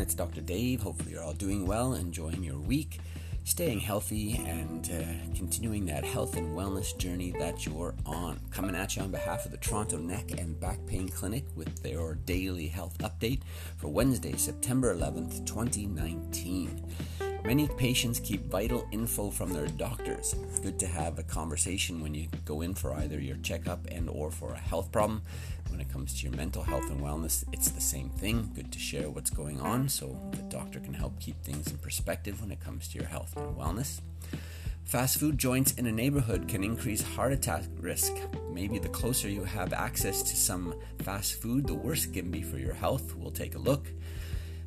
everyone. It's Dr. Dave. Hopefully, you're all doing well, enjoying your week, staying healthy, and uh, continuing that health and wellness journey that you're on. Coming at you on behalf of the Toronto Neck and Back Pain Clinic with their daily health update for Wednesday, September 11th, 2019. Many patients keep vital info from their doctors. Good to have a conversation when you go in for either your checkup and or for a health problem. When it comes to your mental health and wellness, it's the same thing. Good to share what's going on so the doctor can help keep things in perspective when it comes to your health and wellness. Fast food joints in a neighborhood can increase heart attack risk. Maybe the closer you have access to some fast food, the worse it can be for your health. We'll take a look.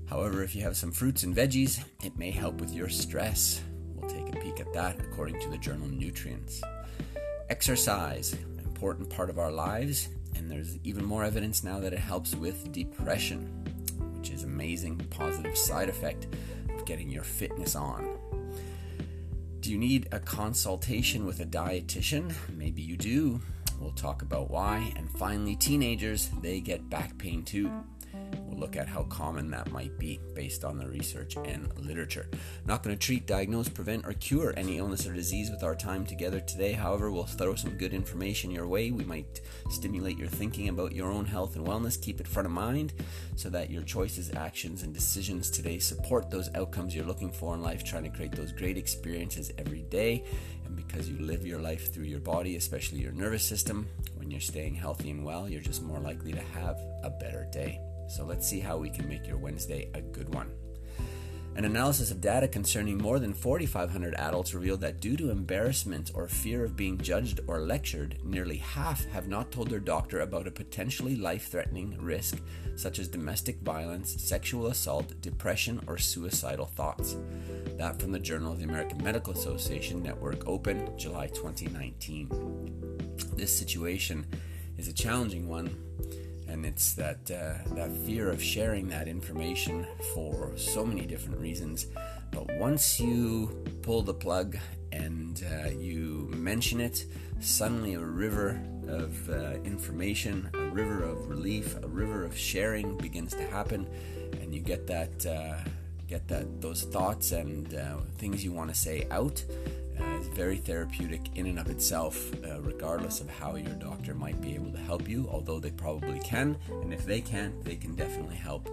However, if you have some fruits and veggies, it may help with your stress. We'll take a peek at that according to the journal Nutrients. Exercise, an important part of our lives, and there's even more evidence now that it helps with depression, which is amazing positive side effect of getting your fitness on. Do you need a consultation with a dietitian? Maybe you do. We'll talk about why. And finally, teenagers, they get back pain too. Look at how common that might be based on the research and literature. Not going to treat, diagnose, prevent, or cure any illness or disease with our time together today. However, we'll throw some good information your way. We might stimulate your thinking about your own health and wellness. Keep it front of mind so that your choices, actions, and decisions today support those outcomes you're looking for in life, trying to create those great experiences every day. And because you live your life through your body, especially your nervous system, when you're staying healthy and well, you're just more likely to have a better day. So let's see how we can make your Wednesday a good one. An analysis of data concerning more than 4,500 adults revealed that due to embarrassment or fear of being judged or lectured, nearly half have not told their doctor about a potentially life threatening risk, such as domestic violence, sexual assault, depression, or suicidal thoughts. That from the Journal of the American Medical Association Network Open, July 2019. This situation is a challenging one and it's that uh, that fear of sharing that information for so many different reasons. But once you pull the plug and uh, you mention it, suddenly a river of uh, information, a river of relief, a river of sharing begins to happen, and you get that uh, get that those thoughts and uh, things you want to say out uh, is very therapeutic in and of itself, uh, regardless of how your doctor might be able to help you, although they probably can. And if they can't, they can definitely help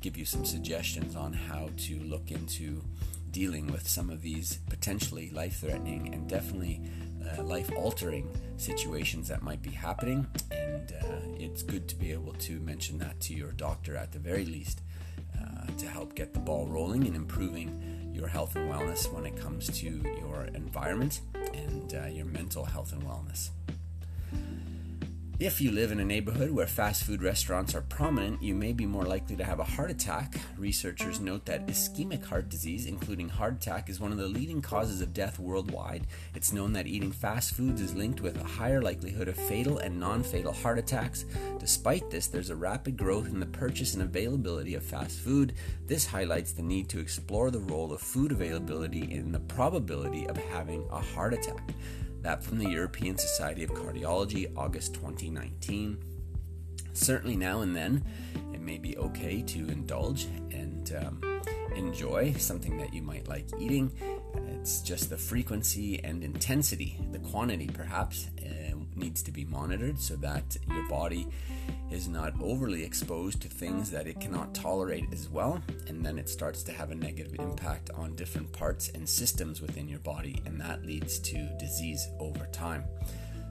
give you some suggestions on how to look into dealing with some of these potentially life threatening and definitely uh, life altering situations that might be happening. And uh, it's good to be able to mention that to your doctor at the very least uh, to help get the ball rolling and improving your health and wellness when it comes to your environment and uh, your mental health and wellness. If you live in a neighborhood where fast food restaurants are prominent, you may be more likely to have a heart attack. Researchers note that ischemic heart disease, including heart attack, is one of the leading causes of death worldwide. It's known that eating fast foods is linked with a higher likelihood of fatal and non fatal heart attacks. Despite this, there's a rapid growth in the purchase and availability of fast food. This highlights the need to explore the role of food availability in the probability of having a heart attack. That from the European Society of Cardiology, August 2019. Certainly now and then, it may be okay to indulge and um, enjoy something that you might like eating. It's just the frequency and intensity, the quantity perhaps, uh, needs to be monitored so that your body is not overly exposed to things that it cannot tolerate as well, and then it starts to have a negative impact on different parts and systems within your body, and that leads to disease over time.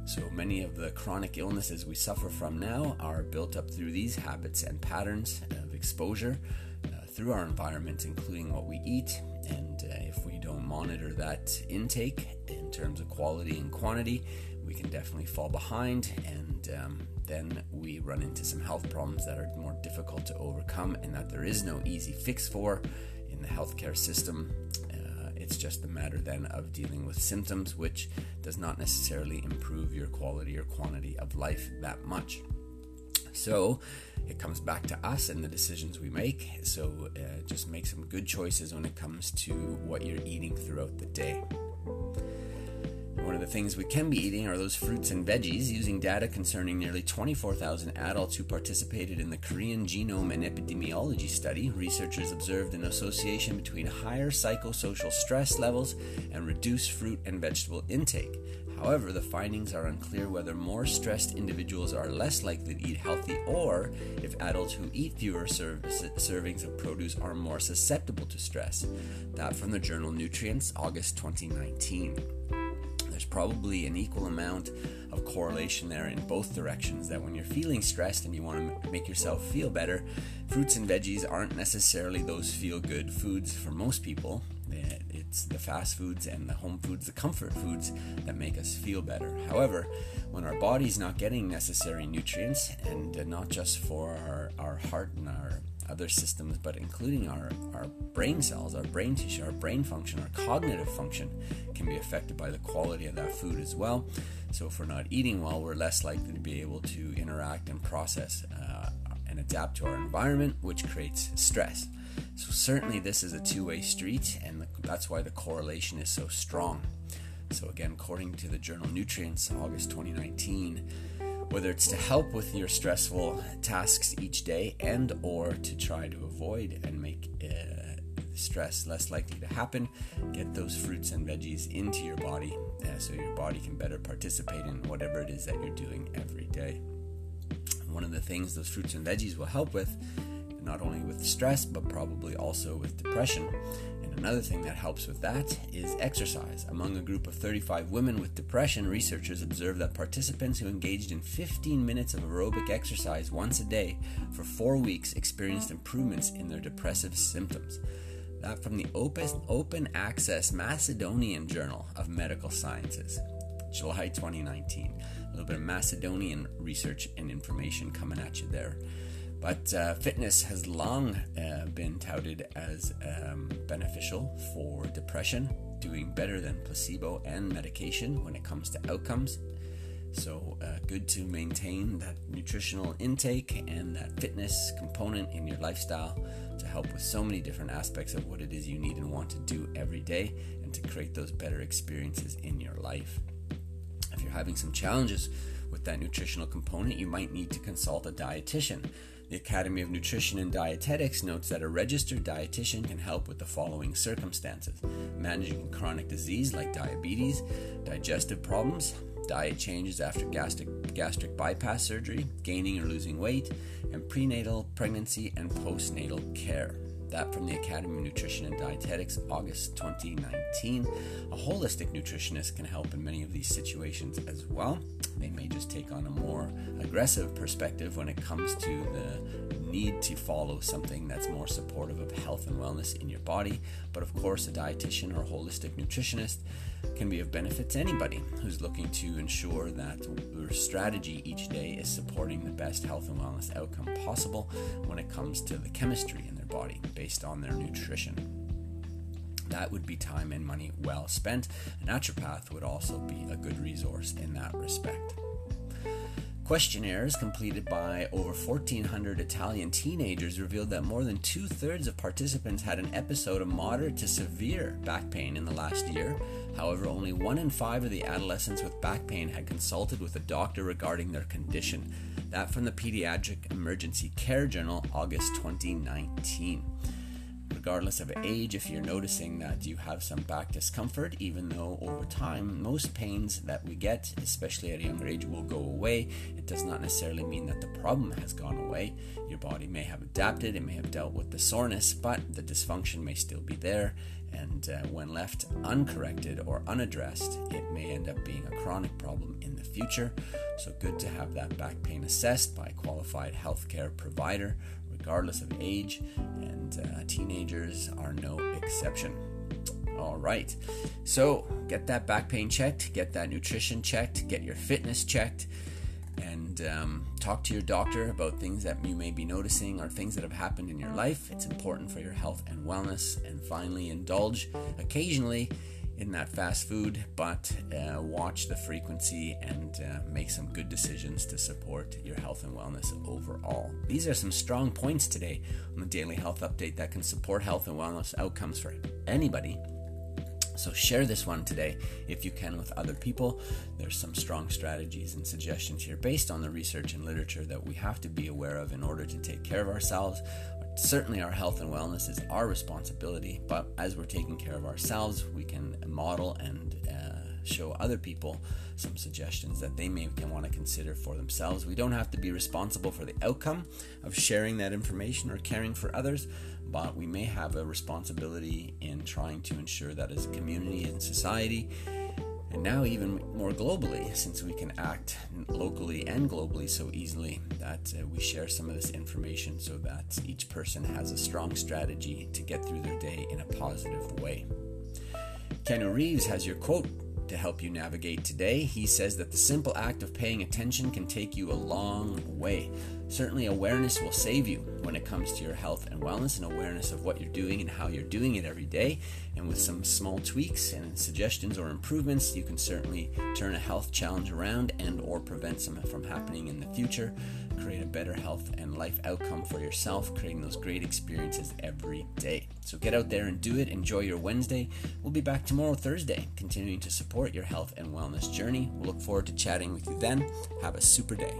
So many of the chronic illnesses we suffer from now are built up through these habits and patterns of exposure uh, through our environment, including what we eat. And uh, if we don't monitor that intake in terms of quality and quantity, we can definitely fall behind and um, then we run into some health problems that are more difficult to overcome and that there is no easy fix for in the healthcare system. Uh, it's just a matter then of dealing with symptoms, which does not necessarily improve your quality or quantity of life that much. So it comes back to us and the decisions we make. So uh, just make some good choices when it comes to what you're eating throughout the day. One of the things we can be eating are those fruits and veggies. Using data concerning nearly 24,000 adults who participated in the Korean Genome and Epidemiology study, researchers observed an association between higher psychosocial stress levels and reduced fruit and vegetable intake. However, the findings are unclear whether more stressed individuals are less likely to eat healthy or if adults who eat fewer serv- servings of produce are more susceptible to stress. That from the journal Nutrients, August 2019 there's probably an equal amount of correlation there in both directions. That when you're feeling stressed and you want to make yourself feel better, fruits and veggies aren't necessarily those feel good foods for most people. It's the fast foods and the home foods, the comfort foods that make us feel better. However, when our body's not getting necessary nutrients, and not just for our, our heart and our other systems, but including our, our brain cells, our brain tissue, our brain function, our cognitive function can be affected by the quality of that food as well. So, if we're not eating well, we're less likely to be able to interact and process uh, and adapt to our environment, which creates stress. So, certainly, this is a two way street, and that's why the correlation is so strong. So, again, according to the journal Nutrients, August 2019, whether it's to help with your stressful tasks each day and or to try to avoid and make uh, stress less likely to happen get those fruits and veggies into your body uh, so your body can better participate in whatever it is that you're doing every day. One of the things those fruits and veggies will help with not only with stress but probably also with depression Another thing that helps with that is exercise. Among a group of 35 women with depression, researchers observed that participants who engaged in 15 minutes of aerobic exercise once a day for four weeks experienced improvements in their depressive symptoms. That from the Open, Access Macedonian Journal of Medical Sciences, July 2019. A little bit of Macedonian research and information coming at you there. But uh, fitness has long uh, been touted as um, for depression, doing better than placebo and medication when it comes to outcomes. So, uh, good to maintain that nutritional intake and that fitness component in your lifestyle to help with so many different aspects of what it is you need and want to do every day and to create those better experiences in your life. If you're having some challenges with that nutritional component, you might need to consult a dietitian. The Academy of Nutrition and Dietetics notes that a registered dietitian can help with the following circumstances managing chronic disease like diabetes, digestive problems, diet changes after gastric, gastric bypass surgery, gaining or losing weight, and prenatal, pregnancy, and postnatal care. That from the Academy of Nutrition and Dietetics, August 2019. A holistic nutritionist can help in many of these situations as well. They may just take on a more aggressive perspective when it comes to the need to follow something that's more supportive of health and wellness in your body. But of course, a dietitian or holistic nutritionist can be of benefit to anybody who's looking to ensure that their strategy each day is supporting the best health and wellness outcome possible when it comes to the chemistry in their body based on their nutrition. That would be time and money well spent. A naturopath would also be a good resource in that respect. Questionnaires completed by over 1,400 Italian teenagers revealed that more than two thirds of participants had an episode of moderate to severe back pain in the last year. However, only one in five of the adolescents with back pain had consulted with a doctor regarding their condition. That from the Pediatric Emergency Care Journal, August 2019 regardless of age, if you're noticing that you have some back discomfort, even though over time most pains that we get, especially at a younger age, will go away, it does not necessarily mean that the problem has gone away. Your body may have adapted, it may have dealt with the soreness, but the dysfunction may still be there. And uh, when left uncorrected or unaddressed, it may end up being a chronic problem in the future. So, good to have that back pain assessed by a qualified healthcare provider regardless of age, and uh, teenagers are no exception. All right, so get that back pain checked, get that nutrition checked, get your fitness checked, and um, talk to your doctor about things that you may be noticing or things that have happened in your life. It's important for your health and wellness. And finally, indulge occasionally in that fast food, but uh, watch the frequency and uh, make some good decisions to support your health and wellness overall. These are some strong points today on the Daily Health Update that can support health and wellness outcomes for anybody. So share this one today if you can with other people. There's some strong strategies and suggestions here based on the research and literature that we have to be aware of in order to take care of ourselves. Certainly, our health and wellness is our responsibility, but as we're taking care of ourselves, we can model and uh, show other people some suggestions that they may want to consider for themselves. We don't have to be responsible for the outcome of sharing that information or caring for others, but we may have a responsibility in trying to ensure that as a community and society, and now even more globally, since we can act locally and globally so easily, that uh, we share some of this information so that each person has a strong strategy to get through their day in a positive way. Keanu Reeves has your quote to help you navigate today. He says that the simple act of paying attention can take you a long way. Certainly, awareness will save you when it comes to your health and wellness, and awareness of what you're doing and how you're doing it every day. And with some small tweaks and suggestions or improvements, you can certainly turn a health challenge around and/or prevent some from happening in the future. Create a better health and life outcome for yourself, creating those great experiences every day. So get out there and do it. Enjoy your Wednesday. We'll be back tomorrow, Thursday, continuing to support your health and wellness journey. We'll look forward to chatting with you then. Have a super day.